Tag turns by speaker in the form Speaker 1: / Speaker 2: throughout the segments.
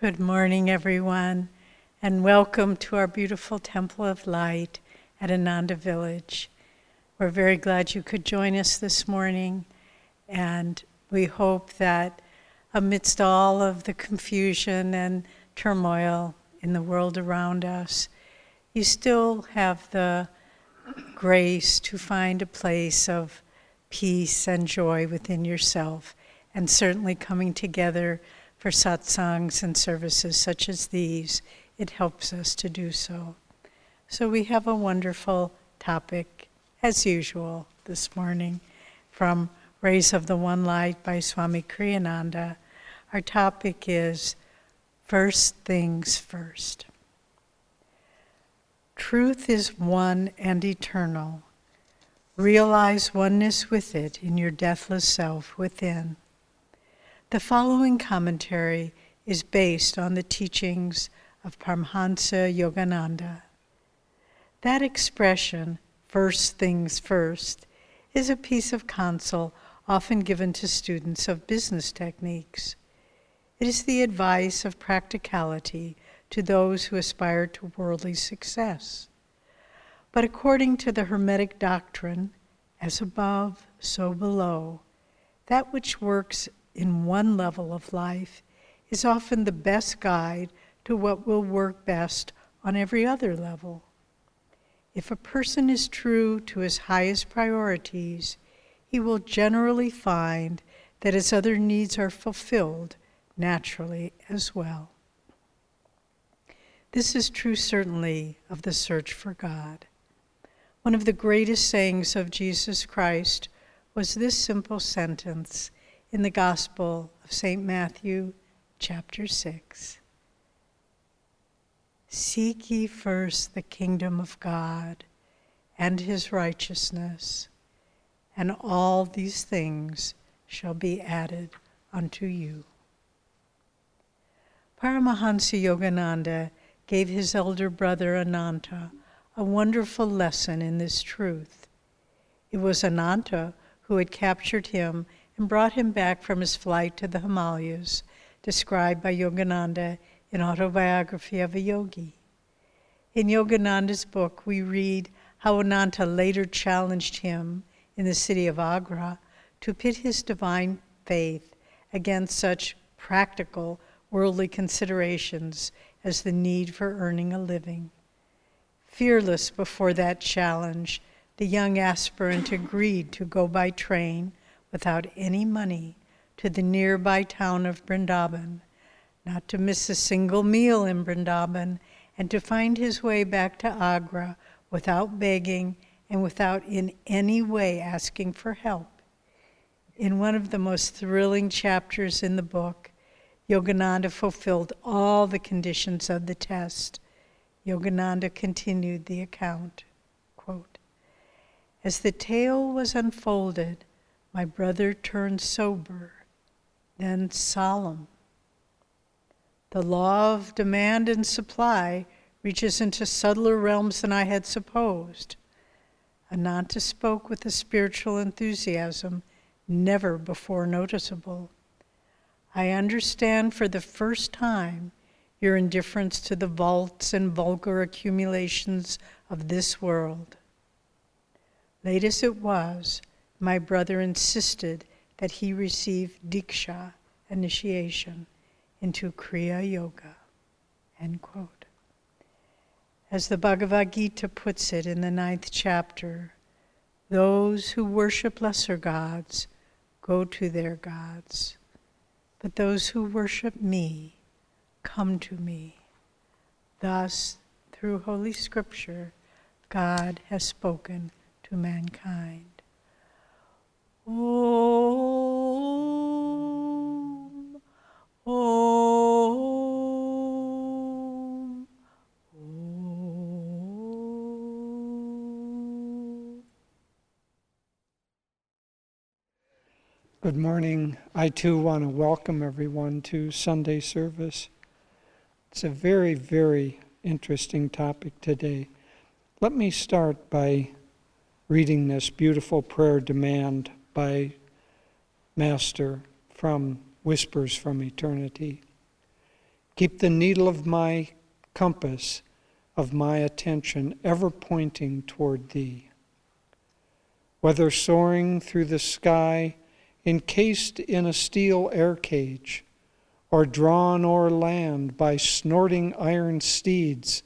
Speaker 1: Good morning, everyone, and welcome to our beautiful Temple of Light at Ananda Village. We're very glad you could join us this morning, and we hope that amidst all of the confusion and turmoil in the world around us, you still have the grace to find a place of peace and joy within yourself, and certainly coming together for satsangs and services such as these, it helps us to do so. So we have a wonderful topic, as usual, this morning from Rays of the One Light by Swami Kriyananda. Our topic is First Things First. Truth is one and eternal. Realize oneness with it in your deathless self within. The following commentary is based on the teachings of Paramhansa Yogananda. That expression, first things first, is a piece of counsel often given to students of business techniques. It is the advice of practicality to those who aspire to worldly success. But according to the Hermetic doctrine, as above, so below, that which works in one level of life is often the best guide to what will work best on every other level. If a person is true to his highest priorities, he will generally find that his other needs are fulfilled naturally as well. This is true certainly of the search for God. One of the greatest sayings of Jesus Christ was this simple sentence in the Gospel of St. Matthew, chapter 6. Seek ye first the kingdom of God and his righteousness, and all these things shall be added unto you. Paramahansa Yogananda gave his elder brother Ananta a wonderful lesson in this truth. It was Ananta who had captured him and brought him back from his flight to the Himalayas, described by Yogananda in Autobiography of a Yogi. In Yogananda's book, we read how Ananta later challenged him in the city of Agra to pit his divine faith against such practical worldly considerations as the need for earning a living. Fearless before that challenge, the young aspirant agreed to go by train without any money to the nearby town of Brindaban, not to miss a single meal in Brindaban, and to find his way back to Agra without begging and without in any way asking for help. In one of the most thrilling chapters in the book, Yogananda fulfilled all the conditions of the test. Yogananda continued the account. Quote, As the tale was unfolded, my brother turned sober, then solemn. The law of demand and supply reaches into subtler realms than I had supposed. Ananta spoke with a spiritual enthusiasm never before noticeable. I understand for the first time your indifference to the vaults and vulgar accumulations of this world. Late as it was, my brother insisted that he receive Diksha, initiation, into Kriya Yoga. End quote. As the Bhagavad Gita puts it in the ninth chapter, those who worship lesser gods go to their gods, but those who worship me come to me. Thus, through Holy Scripture, God has spoken to mankind.
Speaker 2: Good morning. I too want to welcome everyone to Sunday service. It's a very, very interesting topic today. Let me start by reading this beautiful prayer demand by Master from Whispers from Eternity. Keep the needle of my compass, of my attention, ever pointing toward Thee. Whether soaring through the sky, encased in a steel air cage, or drawn o'er land by snorting iron steeds,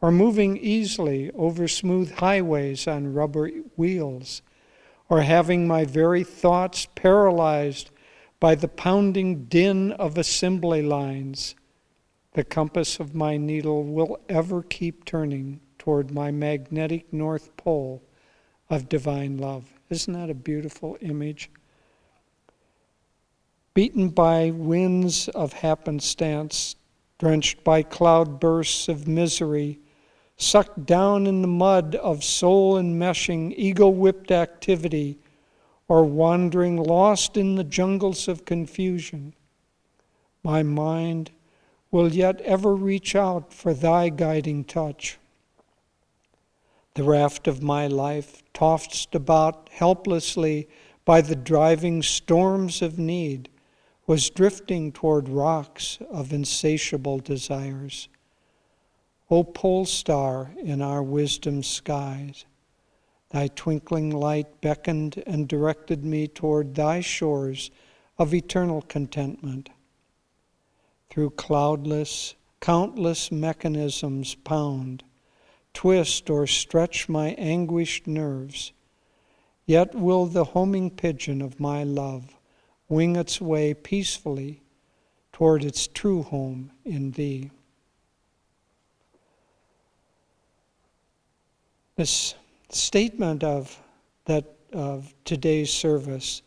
Speaker 2: or moving easily over smooth highways on rubber wheels, or having my very thoughts paralyzed by the pounding din of assembly lines, the compass of my needle will ever keep turning toward my magnetic North Pole of divine love. Isn't that a beautiful image? beaten by winds of happenstance, drenched by cloud bursts of misery, sucked down in the mud of soul enmeshing, ego whipped activity, or wandering lost in the jungles of confusion. My mind will yet ever reach out for thy guiding touch. The raft of my life, tossed about helplessly by the driving storms of need, was drifting toward rocks of insatiable desires. O pole star in our wisdom skies, thy twinkling light beckoned and directed me toward thy shores of eternal contentment. Through cloudless, countless mechanisms pound, twist or stretch my anguished nerves, yet will the homing pigeon of my love wing its way peacefully toward its true home in Thee. This statement of that of today's service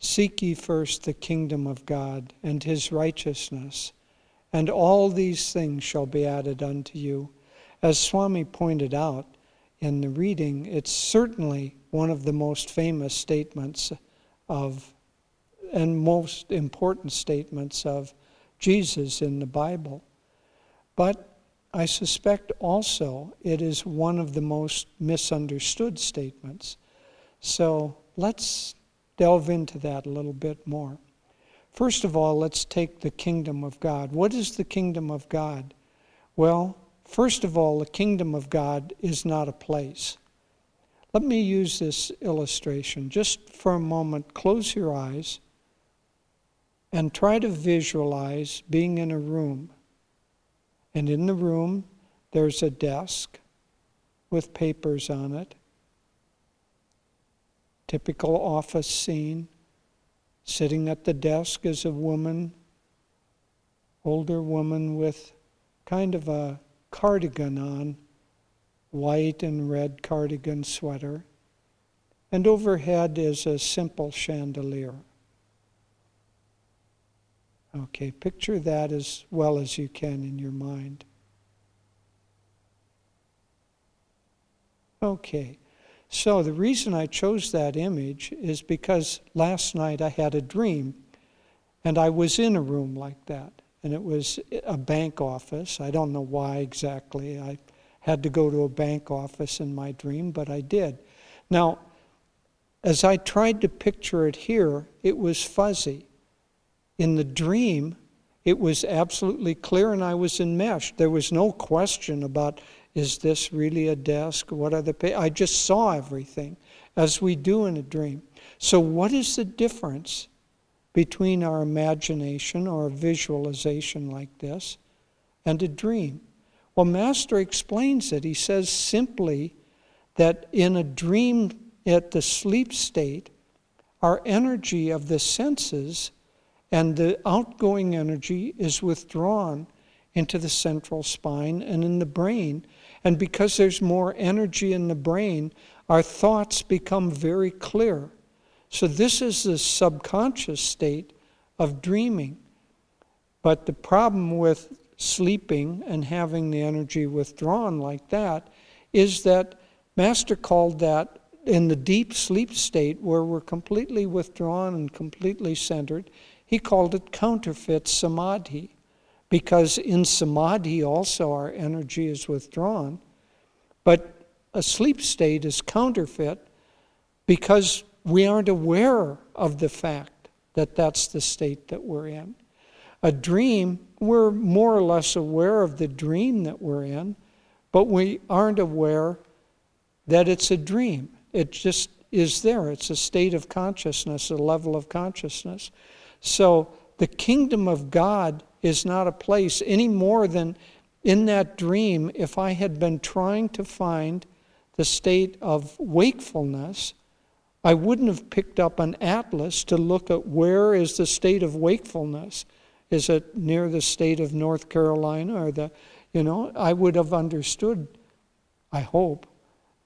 Speaker 2: seek ye first the kingdom of God and his righteousness and all these things shall be added unto you as swami pointed out in the reading it's certainly one of the most famous statements of and most important statements of Jesus in the Bible. But I suspect also it is one of the most misunderstood statements. So let's delve into that a little bit more. First of all, let's take the kingdom of God. What is the kingdom of God? Well, first of all, the kingdom of God is not a place. Let me use this illustration just for a moment. Close your eyes and try to visualize being in a room. And in the room, there's a desk with papers on it. Typical office scene. Sitting at the desk is a woman, older woman with kind of a cardigan on, white and red cardigan sweater. And overhead is a simple chandelier. Okay, picture that as well as you can in your mind. Okay, so the reason I chose that image is because last night I had a dream and I was in a room like that. And it was a bank office. I don't know why exactly. I had to go to a bank office in my dream, but I did. Now, as I tried to picture it here, it was fuzzy. In the dream, it was absolutely clear and I was enmeshed. There was no question about is this really a desk? What are the? I just saw everything as we do in a dream. So what is the difference between our imagination or a visualization like this and a dream? Well, Master explains it. He says simply that in a dream at the sleep state, our energy of the senses and the outgoing energy is withdrawn into the central spine and in the brain. And because there's more energy in the brain, our thoughts become very clear. So, this is the subconscious state of dreaming. But the problem with sleeping and having the energy withdrawn like that is that Master called that in the deep sleep state where we're completely withdrawn and completely centered. He called it counterfeit samadhi because in samadhi also our energy is withdrawn. But a sleep state is counterfeit because we aren't aware of the fact that that's the state that we're in. A dream, we're more or less aware of the dream that we're in, but we aren't aware that it's a dream. It just is there. It's a state of consciousness, a level of consciousness. So the kingdom of God is not a place any more than in that dream, if I had been trying to find the state of wakefulness, I wouldn't have picked up an atlas to look at where is the state of wakefulness. Is it near the state of North Carolina or the, you know, I would have understood, I hope,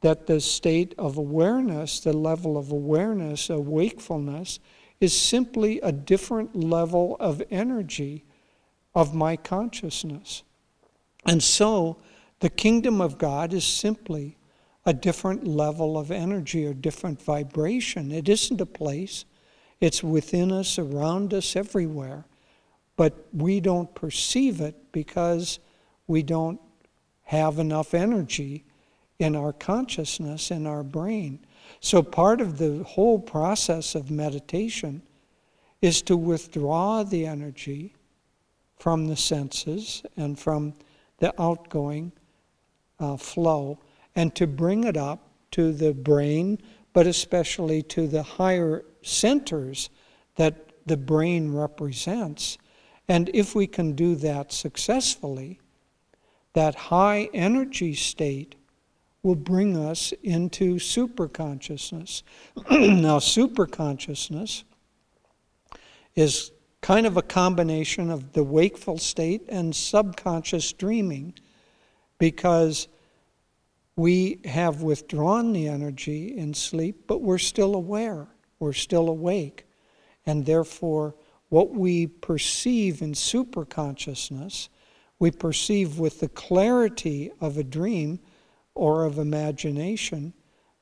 Speaker 2: that the state of awareness, the level of awareness, of wakefulness, is simply a different level of energy of my consciousness. And so, the kingdom of God is simply a different level of energy or different vibration. It isn't a place, it's within us, around us, everywhere. But we don't perceive it because we don't have enough energy in our consciousness, in our brain. So, part of the whole process of meditation is to withdraw the energy from the senses and from the outgoing uh, flow and to bring it up to the brain, but especially to the higher centers that the brain represents. And if we can do that successfully, that high energy state will bring us into superconsciousness. now, superconsciousness is kind of a combination of the wakeful state and subconscious dreaming because we have withdrawn the energy in sleep, but we're still aware, we're still awake. And therefore, what we perceive in superconsciousness, we perceive with the clarity of a dream or of imagination,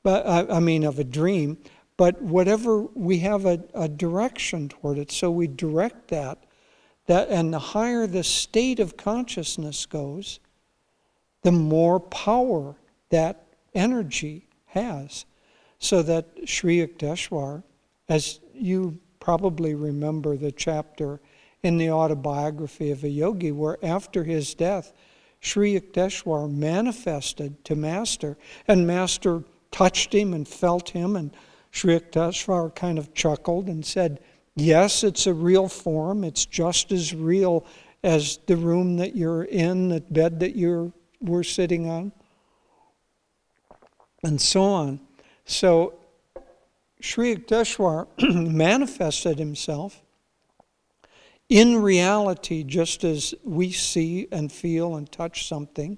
Speaker 2: but I mean of a dream, but whatever we have a, a direction toward it, so we direct that. That and the higher the state of consciousness goes, the more power that energy has. So that Sri Yukteswar, as you probably remember the chapter in the autobiography of a yogi, where after his death, Sri Yukteswar manifested to Master, and Master touched him and felt him and Sri Yukteswar kind of chuckled and said, Yes, it's a real form. It's just as real as the room that you're in, the bed that you were sitting on, and so on. So Sri Yukteswar manifested himself in reality, just as we see and feel and touch something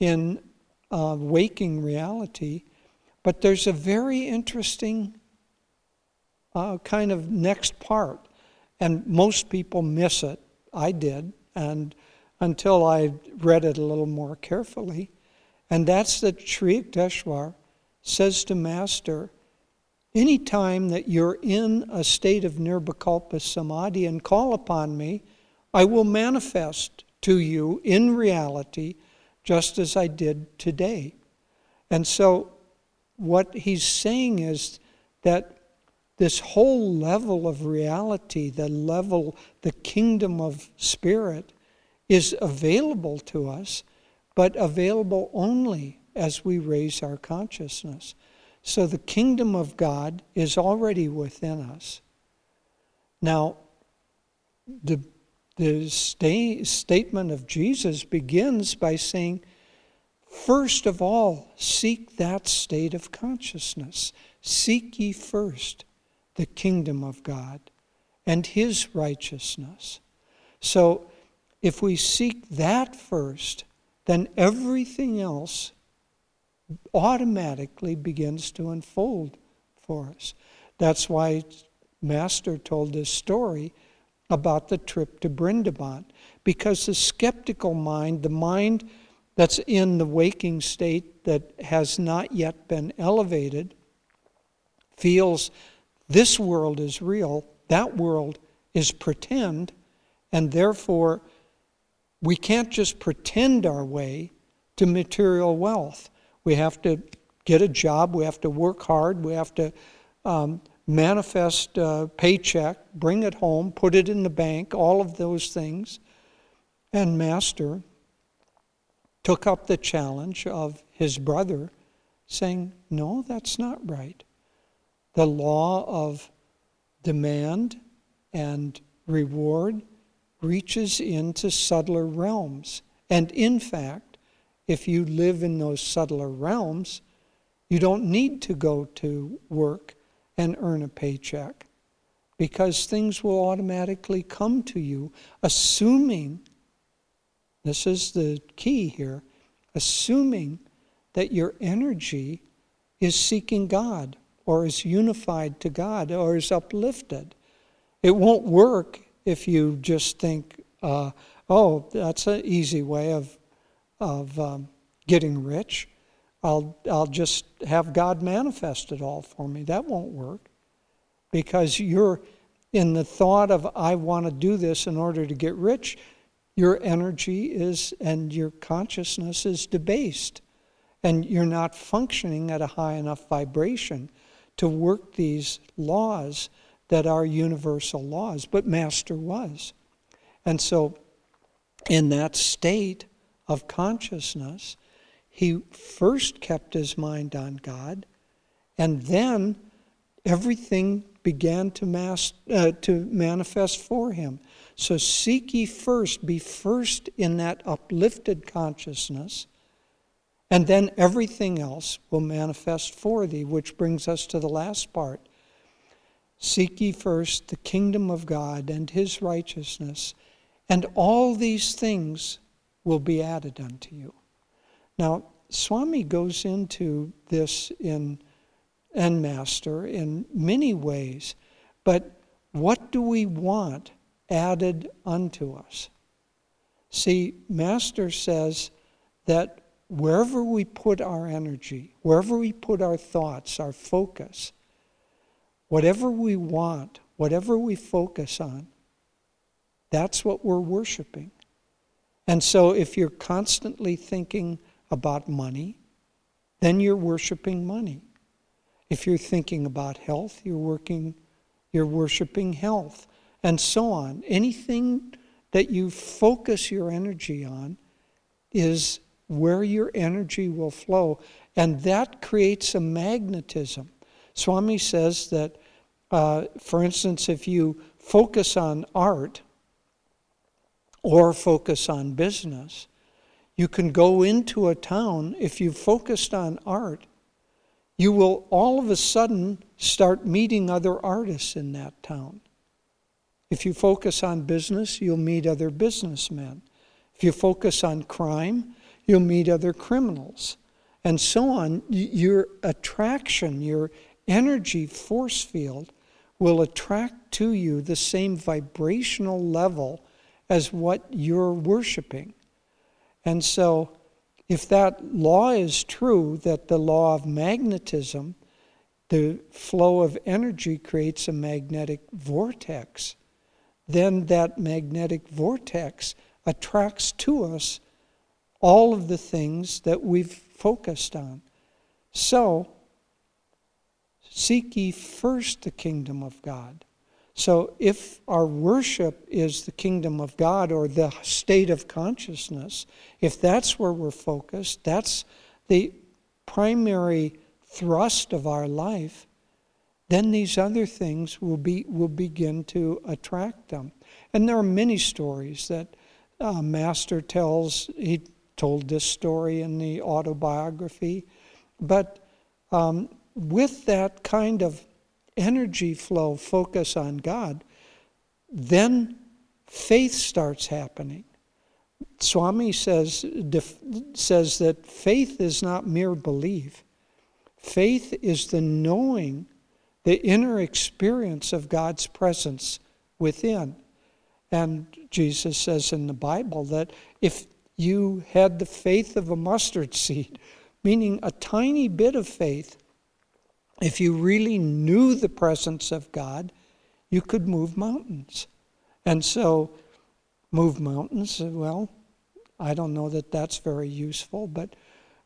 Speaker 2: in uh, waking reality, but there's a very interesting uh, kind of next part, and most people miss it. I did, and until I read it a little more carefully, and that's that Sri Yukteswar says to Master, any time that you're in a state of nirvikalpa samadhi and call upon me, I will manifest to you in reality just as I did today. And so what he's saying is that this whole level of reality, the level, the kingdom of spirit, is available to us, but available only as we raise our consciousness. So the kingdom of God is already within us. Now, the, the sta- statement of Jesus begins by saying, First of all, seek that state of consciousness. Seek ye first the kingdom of God and his righteousness. So, if we seek that first, then everything else automatically begins to unfold for us. That's why Master told this story about the trip to Brindaban, because the skeptical mind, the mind that's in the waking state that has not yet been elevated feels this world is real, that world is pretend, and therefore we can't just pretend our way to material wealth. We have to get a job, we have to work hard, we have to um, manifest a paycheck, bring it home, put it in the bank, all of those things. And Master took up the challenge of his brother, saying, No, that's not right. The law of demand and reward reaches into subtler realms. And in fact, if you live in those subtler realms, you don't need to go to work and earn a paycheck because things will automatically come to you, assuming this is the key here assuming that your energy is seeking God or is unified to God or is uplifted. It won't work if you just think, uh, oh, that's an easy way of, of um, getting rich. I'll, I'll just have God manifest it all for me. That won't work because you're in the thought of, I want to do this in order to get rich. Your energy is and your consciousness is debased, and you're not functioning at a high enough vibration to work these laws that are universal laws. But Master was. And so, in that state of consciousness, he first kept his mind on God, and then everything began to, mass, uh, to manifest for him. So seek ye first, be first in that uplifted consciousness, and then everything else will manifest for thee, which brings us to the last part. Seek ye first the kingdom of God and his righteousness, and all these things will be added unto you. Now, Swami goes into this in and Master in many ways, but what do we want added unto us? See, Master says that wherever we put our energy, wherever we put our thoughts, our focus, whatever we want, whatever we focus on, that's what we're worshiping. And so if you're constantly thinking about money, then you're worshiping money. If you're thinking about health, you're working you're worshiping health and so on. Anything that you focus your energy on is where your energy will flow and that creates a magnetism. Swami says that uh, for instance, if you focus on art or focus on business, you can go into a town, if you focused on art, you will all of a sudden start meeting other artists in that town. If you focus on business, you'll meet other businessmen. If you focus on crime, you'll meet other criminals. And so on. Your attraction, your energy force field will attract to you the same vibrational level as what you're worshiping. And so, if that law is true, that the law of magnetism, the flow of energy creates a magnetic vortex, then that magnetic vortex attracts to us all of the things that we've focused on. So, seek ye first the kingdom of God. So, if our worship is the kingdom of God or the state of consciousness, if that's where we're focused, that's the primary thrust of our life, then these other things will, be, will begin to attract them. And there are many stories that uh, Master tells. He told this story in the autobiography. But um, with that kind of energy flow, focus on God, then faith starts happening. Swami says, def, says that faith is not mere belief. Faith is the knowing, the inner experience of God's presence within. And Jesus says in the Bible that if you had the faith of a mustard seed, meaning a tiny bit of faith, if you really knew the presence of God, you could move mountains. And so, move mountains, well, I don't know that that's very useful, but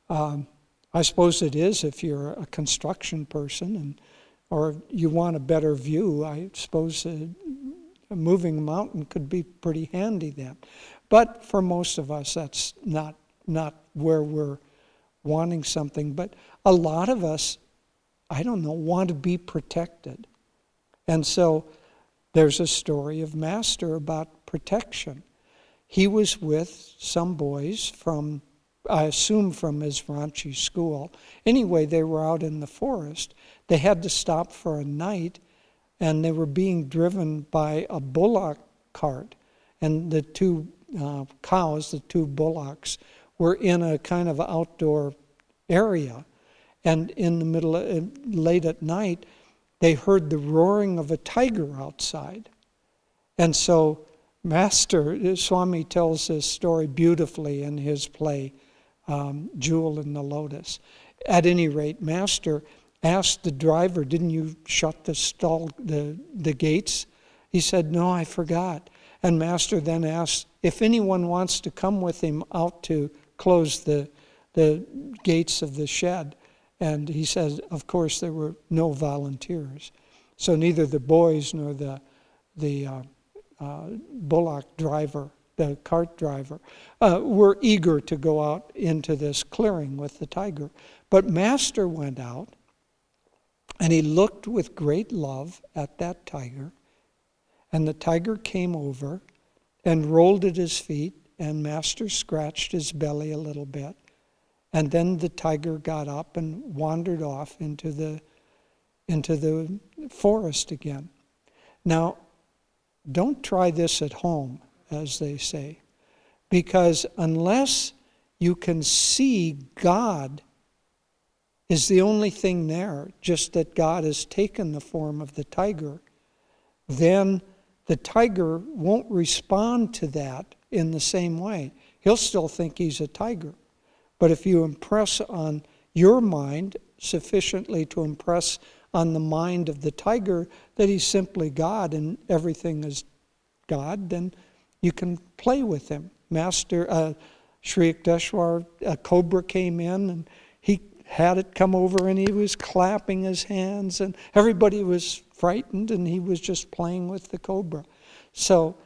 Speaker 2: um, I suppose it is if you're a construction person and or you want a better view, I suppose a, a moving mountain could be pretty handy then. But for most of us, that's not, not where we're wanting something. But a lot of us, I don't know, want to be protected. And so there's a story of Master about protection. He was with some boys from, I assume, from his Ranchi school. Anyway, they were out in the forest. They had to stop for a night, and they were being driven by a bullock cart. And the two uh, cows, the two bullocks, were in a kind of outdoor area. And in the middle, uh, late at night, they heard the roaring of a tiger outside. And so, Master Swami tells this story beautifully in his play, um, Jewel in the Lotus. At any rate, Master asked the driver, Didn't you shut the stall, the, the gates? He said, No, I forgot. And Master then asked if anyone wants to come with him out to close the, the gates of the shed. And he says, of course, there were no volunteers. So neither the boys nor the, the uh, uh, bullock driver, the cart driver, uh, were eager to go out into this clearing with the tiger. But Master went out and he looked with great love at that tiger. And the tiger came over and rolled at his feet, and Master scratched his belly a little bit. And then the tiger got up and wandered off into the, into the forest again. Now, don't try this at home, as they say, because unless you can see God is the only thing there, just that God has taken the form of the tiger, then the tiger won't respond to that in the same way. He'll still think he's a tiger. But if you impress on your mind sufficiently to impress on the mind of the tiger that he's simply God and everything is God, then you can play with him. Master uh, Sri Yukteswar, a cobra came in and he had it come over and he was clapping his hands and everybody was frightened and he was just playing with the cobra. So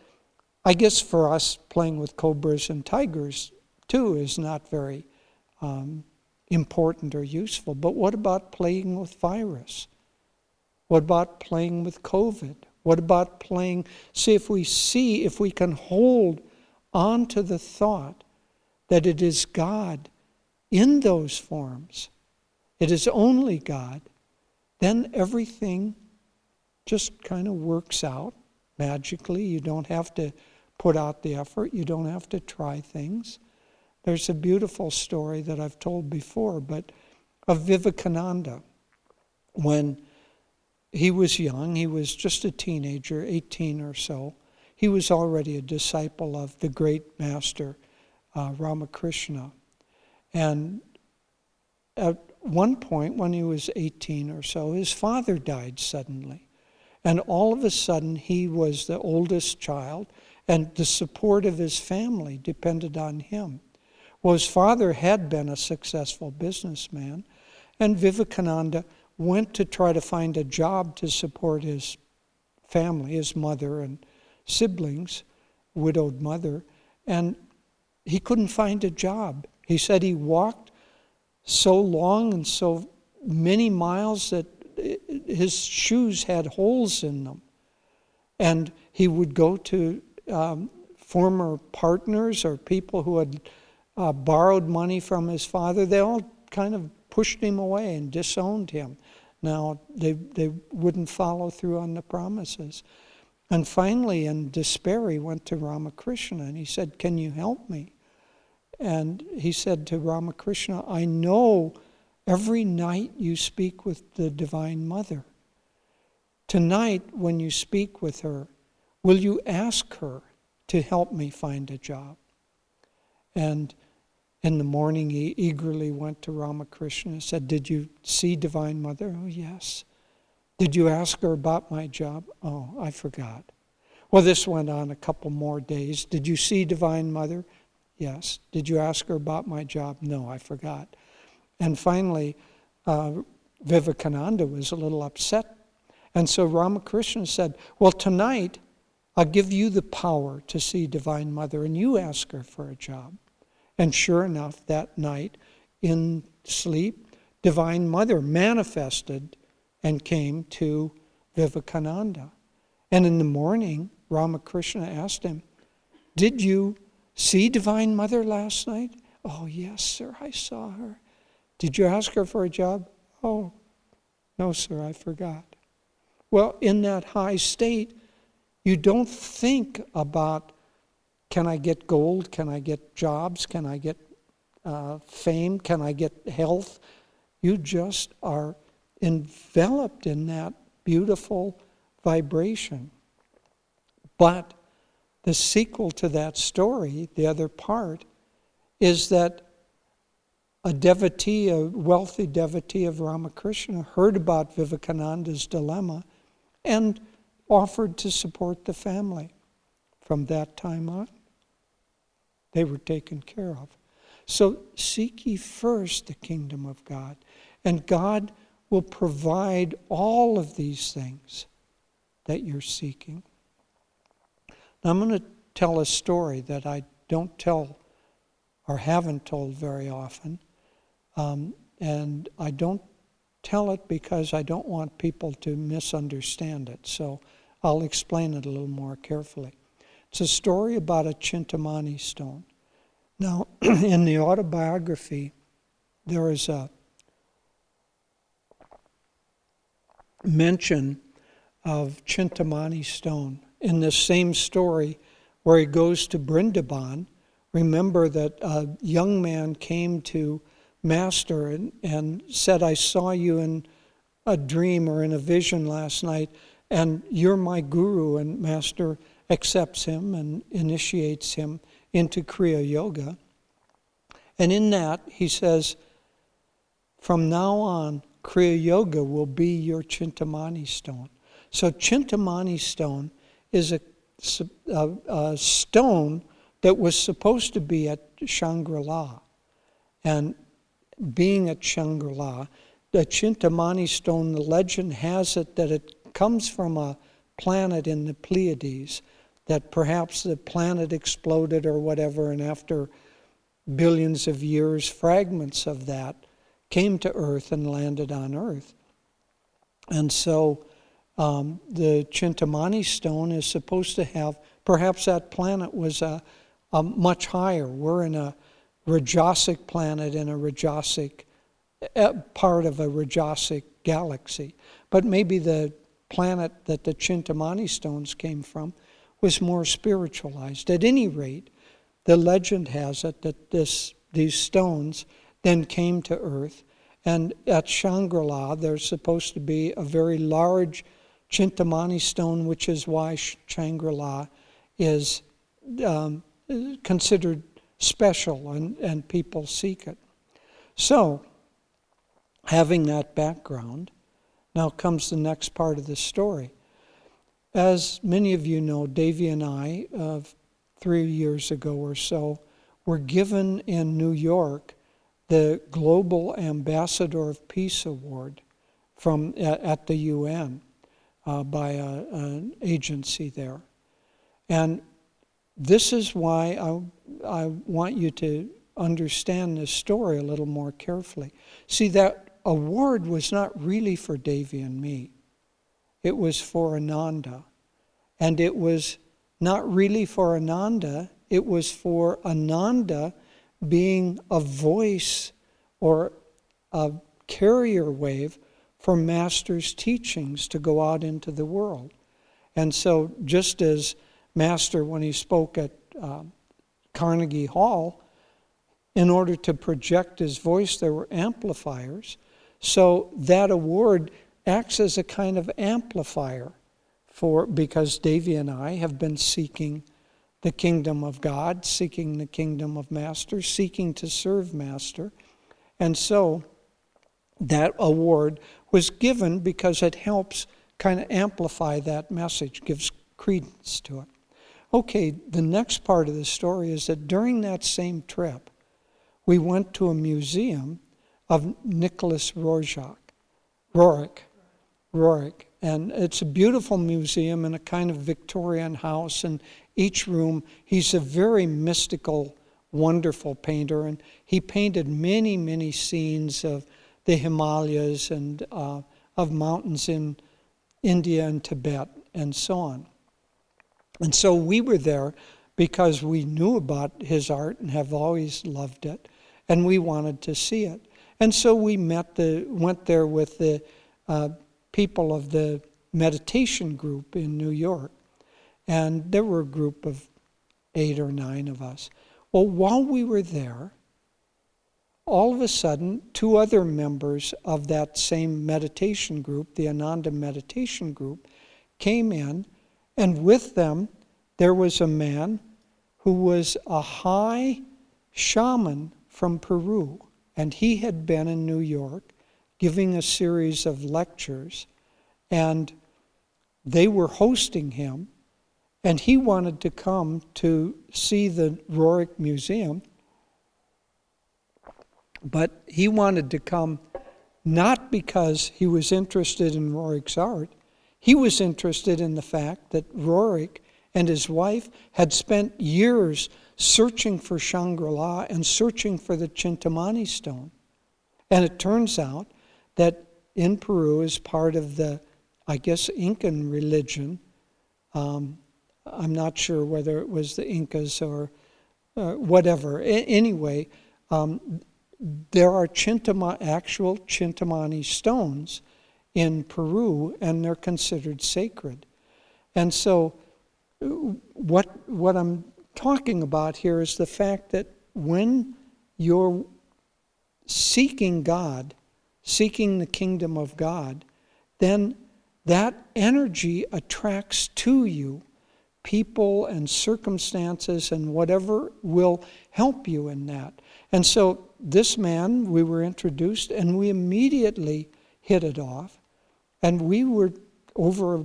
Speaker 2: I guess for us, playing with cobras and tigers too is not very um, important or useful. But what about playing with virus? What about playing with COVID? What about playing? See if we see, if we can hold on to the thought that it is God in those forms, it is only God, then everything just kind of works out magically. You don't have to put out the effort, you don't have to try things. There's a beautiful story that I've told before, but of Vivekananda. When he was young, he was just a teenager, 18 or so, he was already a disciple of the great master uh, Ramakrishna. And at one point, when he was 18 or so, his father died suddenly. And all of a sudden, he was the oldest child, and the support of his family depended on him. Well, his father had been a successful businessman, and Vivekananda went to try to find a job to support his family, his mother and siblings, widowed mother, and he couldn't find a job. He said he walked so long and so many miles that his shoes had holes in them. And he would go to um, former partners or people who had uh, borrowed money from his father, they all kind of pushed him away and disowned him. Now, they, they wouldn't follow through on the promises. And finally, in despair, he went to Ramakrishna and he said, Can you help me? And he said to Ramakrishna, I know every night you speak with the Divine Mother. Tonight, when you speak with her, will you ask her to help me find a job? And in the morning, he eagerly went to Ramakrishna and said, Did you see Divine Mother? Oh, yes. Did you ask her about my job? Oh, I forgot. Well, this went on a couple more days. Did you see Divine Mother? Yes. Did you ask her about my job? No, I forgot. And finally, uh, Vivekananda was a little upset. And so Ramakrishna said, Well, tonight I'll give you the power to see Divine Mother, and you ask her for a job. And sure enough, that night, in sleep, Divine Mother manifested and came to Vivekananda. And in the morning, Ramakrishna asked him, Did you see Divine Mother last night? Oh, yes, sir, I saw her. Did you ask her for a job? Oh, no, sir, I forgot. Well, in that high state, you don't think about can I get gold? Can I get jobs? Can I get uh, fame? Can I get health? You just are enveloped in that beautiful vibration. But the sequel to that story, the other part, is that a devotee, a wealthy devotee of Ramakrishna, heard about Vivekananda's dilemma and offered to support the family. From that time on, they were taken care of. So seek ye first the kingdom of God, and God will provide all of these things that you're seeking. Now, I'm going to tell a story that I don't tell or haven't told very often. Um, and I don't tell it because I don't want people to misunderstand it. So I'll explain it a little more carefully. It's a story about a Chintamani stone. Now, in the autobiography, there is a mention of Chintamani stone. In this same story, where he goes to Brindaban, remember that a young man came to Master and, and said, I saw you in a dream or in a vision last night, and you're my guru. And Master accepts him and initiates him into Kriya Yoga. And in that, he says, from now on, Kriya Yoga will be your Chintamani stone. So, Chintamani stone is a, a, a stone that was supposed to be at Shangri La. And being at Shangri La, the Chintamani stone, the legend has it that it comes from a planet in the Pleiades, that perhaps the planet exploded or whatever, and after billions of years, fragments of that came to Earth and landed on Earth. And so um, the Chintamani stone is supposed to have, perhaps that planet was a, a much higher. We're in a Rajasic planet in a Rajasic, uh, part of a Rajasic galaxy. But maybe the planet that the Chintamani stones came from was more spiritualized. At any rate, the legend has it that this, these stones then came to earth. And at Shangri La, there's supposed to be a very large Chintamani stone, which is why Shangri La is um, considered special and, and people seek it. So, having that background, now comes the next part of the story. As many of you know, Davy and I, uh, three years ago or so, were given in New York the Global Ambassador of Peace Award from at, the UN uh, by a, an agency there. And this is why I, I want you to understand this story a little more carefully. See, that award was not really for Davy and me, it was for Ananda. And it was not really for Ananda, it was for Ananda being a voice or a carrier wave for Master's teachings to go out into the world. And so, just as Master, when he spoke at uh, Carnegie Hall, in order to project his voice, there were amplifiers. So, that award acts as a kind of amplifier for because Davy and I have been seeking the kingdom of God, seeking the kingdom of Master, seeking to serve Master. And so that award was given because it helps kind of amplify that message, gives credence to it. Okay, the next part of the story is that during that same trip, we went to a museum of Nicholas Roersch. Roerich. Roerich. And it's a beautiful museum in a kind of Victorian house. And each room, he's a very mystical, wonderful painter. And he painted many, many scenes of the Himalayas and uh, of mountains in India and Tibet and so on. And so we were there because we knew about his art and have always loved it, and we wanted to see it. And so we met the, went there with the uh, people of the meditation group in New York. And there were a group of eight or nine of us. Well, while we were there, all of a sudden, two other members of that same meditation group, the Ananda Meditation Group, came in, and with them there was a man who was a high shaman from Peru, and he had been in New York giving a series of lectures, and they were hosting him, and he wanted to come to see the Roerich Museum, but he wanted to come not because he was interested in Roerich's art, he was interested in the fact that Roerich and his wife had spent years searching for Shangri La and searching for the Chintamani stone. And it turns out that in Peru, is part of the, I guess, Incan religion, um, I'm not sure whether it was the Incas or uh, whatever. A- anyway, um, there are Chintama, actual Chintamani stones in Peru, and they're considered sacred. And so, what, what I'm talking about here is the fact that when you're seeking God, seeking the kingdom of God, then that energy attracts to you people and circumstances and whatever will help you in that. And so, this man, we were introduced, and we immediately hit it off. And we were over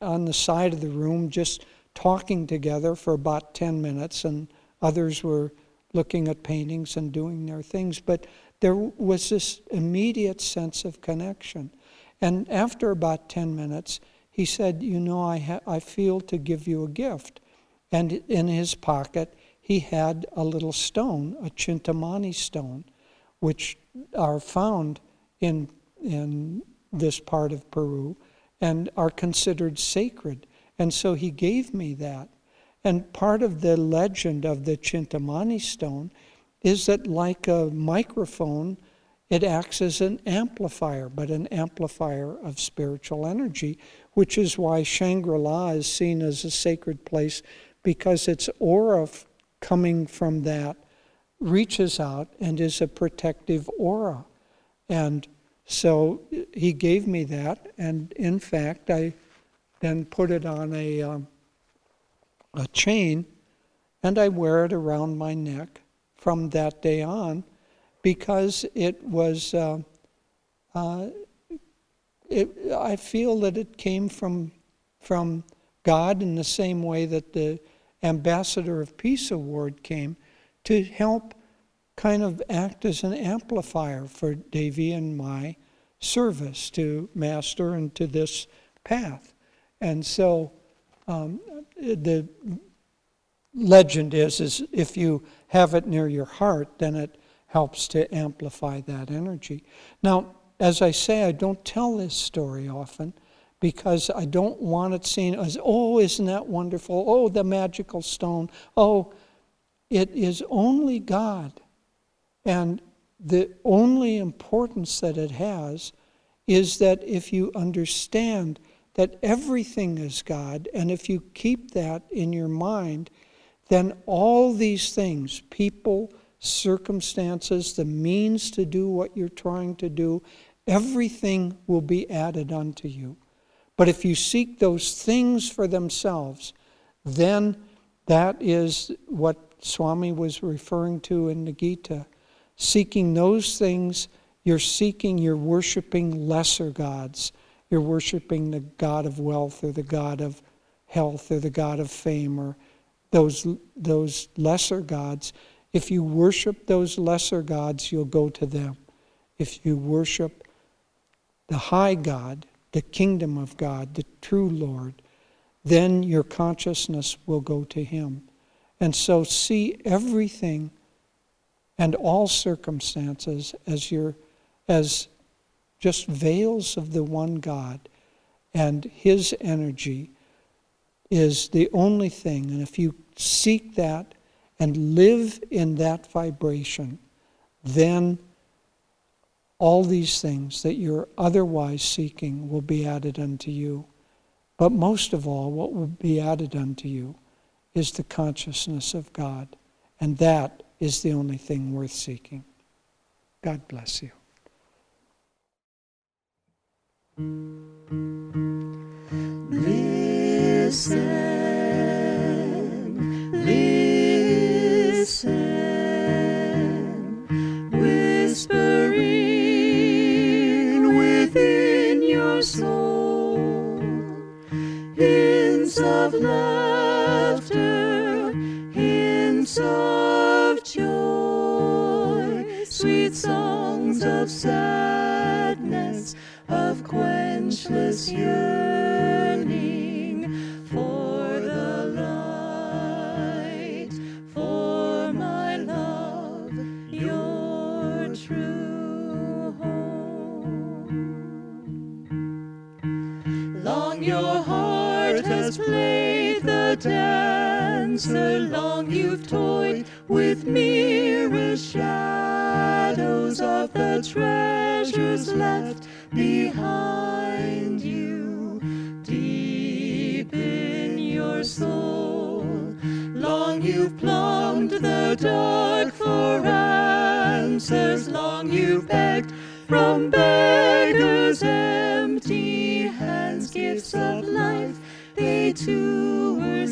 Speaker 2: on the side of the room just talking together for about 10 minutes, and others were looking at paintings and doing their things. But there was this immediate sense of connection. And after about 10 minutes, he said, You know, I, ha- I feel to give you a gift. And in his pocket, he had a little stone, a Chintamani stone, which are found in, in this part of Peru and are considered sacred. And so he gave me that. And part of the legend of the Chintamani stone is that, like a microphone, it acts as an amplifier, but an amplifier of spiritual energy, which is why Shangri La is seen as a sacred place because its aura coming from that reaches out and is a protective aura. And so he gave me that, and in fact, I then put it on a, um, a chain and I wear it around my neck from that day on because it was, uh, uh, it, I feel that it came from, from God in the same way that the Ambassador of Peace Award came to help kind of act as an amplifier for Devi and my service to Master and to this path. And so um, the legend is, is if you have it near your heart, then it helps to amplify that energy. Now, as I say, I don't tell this story often because I don't want it seen as, oh, isn't that wonderful? Oh, the magical stone. Oh, it is only God. And the only importance that it has is that if you understand that everything is God, and if you keep that in your mind, then all these things, people, circumstances, the means to do what you're trying to do, everything will be added unto you. But if you seek those things for themselves, then that is what Swami was referring to in the Gita. Seeking those things, you're seeking, you're worshiping lesser gods you're worshiping the God of wealth or the God of health or the God of fame or those, those lesser gods. If you worship those lesser gods, you'll go to them. If you worship the high God, the kingdom of God, the true Lord, then your consciousness will go to Him. And so see everything and all circumstances as your as just veils of the one God and his energy is the only thing and if you seek that and live in that vibration then all these things that you're otherwise seeking will be added unto you. But most of all what will be added unto you is the consciousness of God and that is the only thing worth seeking. God bless you
Speaker 3: Listen, listen, whispering within your soul, hints of laughter, hints of joy, sweet songs of sadness, of quenchless yearning dancer, long you've toyed with mirror shadows of the treasures left behind you, deep in your soul. Long you've plumbed the dark for answers, long you've begged from beggars empty hands, gifts of life. They too were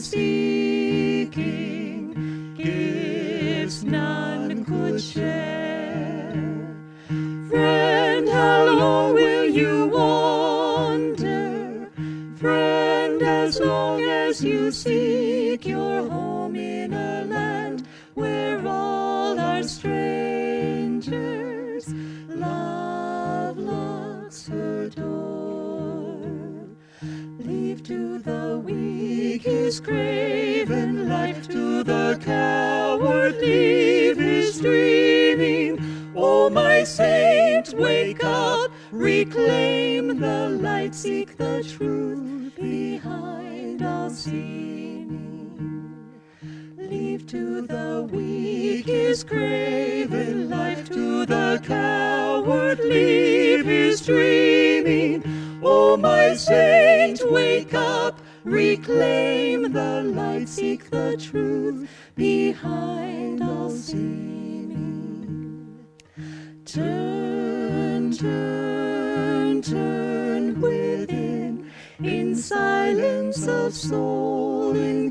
Speaker 3: seeking, gifts none could share. Friend, how long will you wander? Friend, as long as you seek your home in a land where all are strangers, love locks her door. Leave to the weak his to the coward leave his dreaming. Oh, my saint, wake up, reclaim the light, seek the truth behind all seeming. Leave to the weak his craven life, to the coward leave his dreaming. Oh, my saint, wake up, reclaim the light, seek the truth behind all seeming. Turn, turn, turn within, in silence of soul, in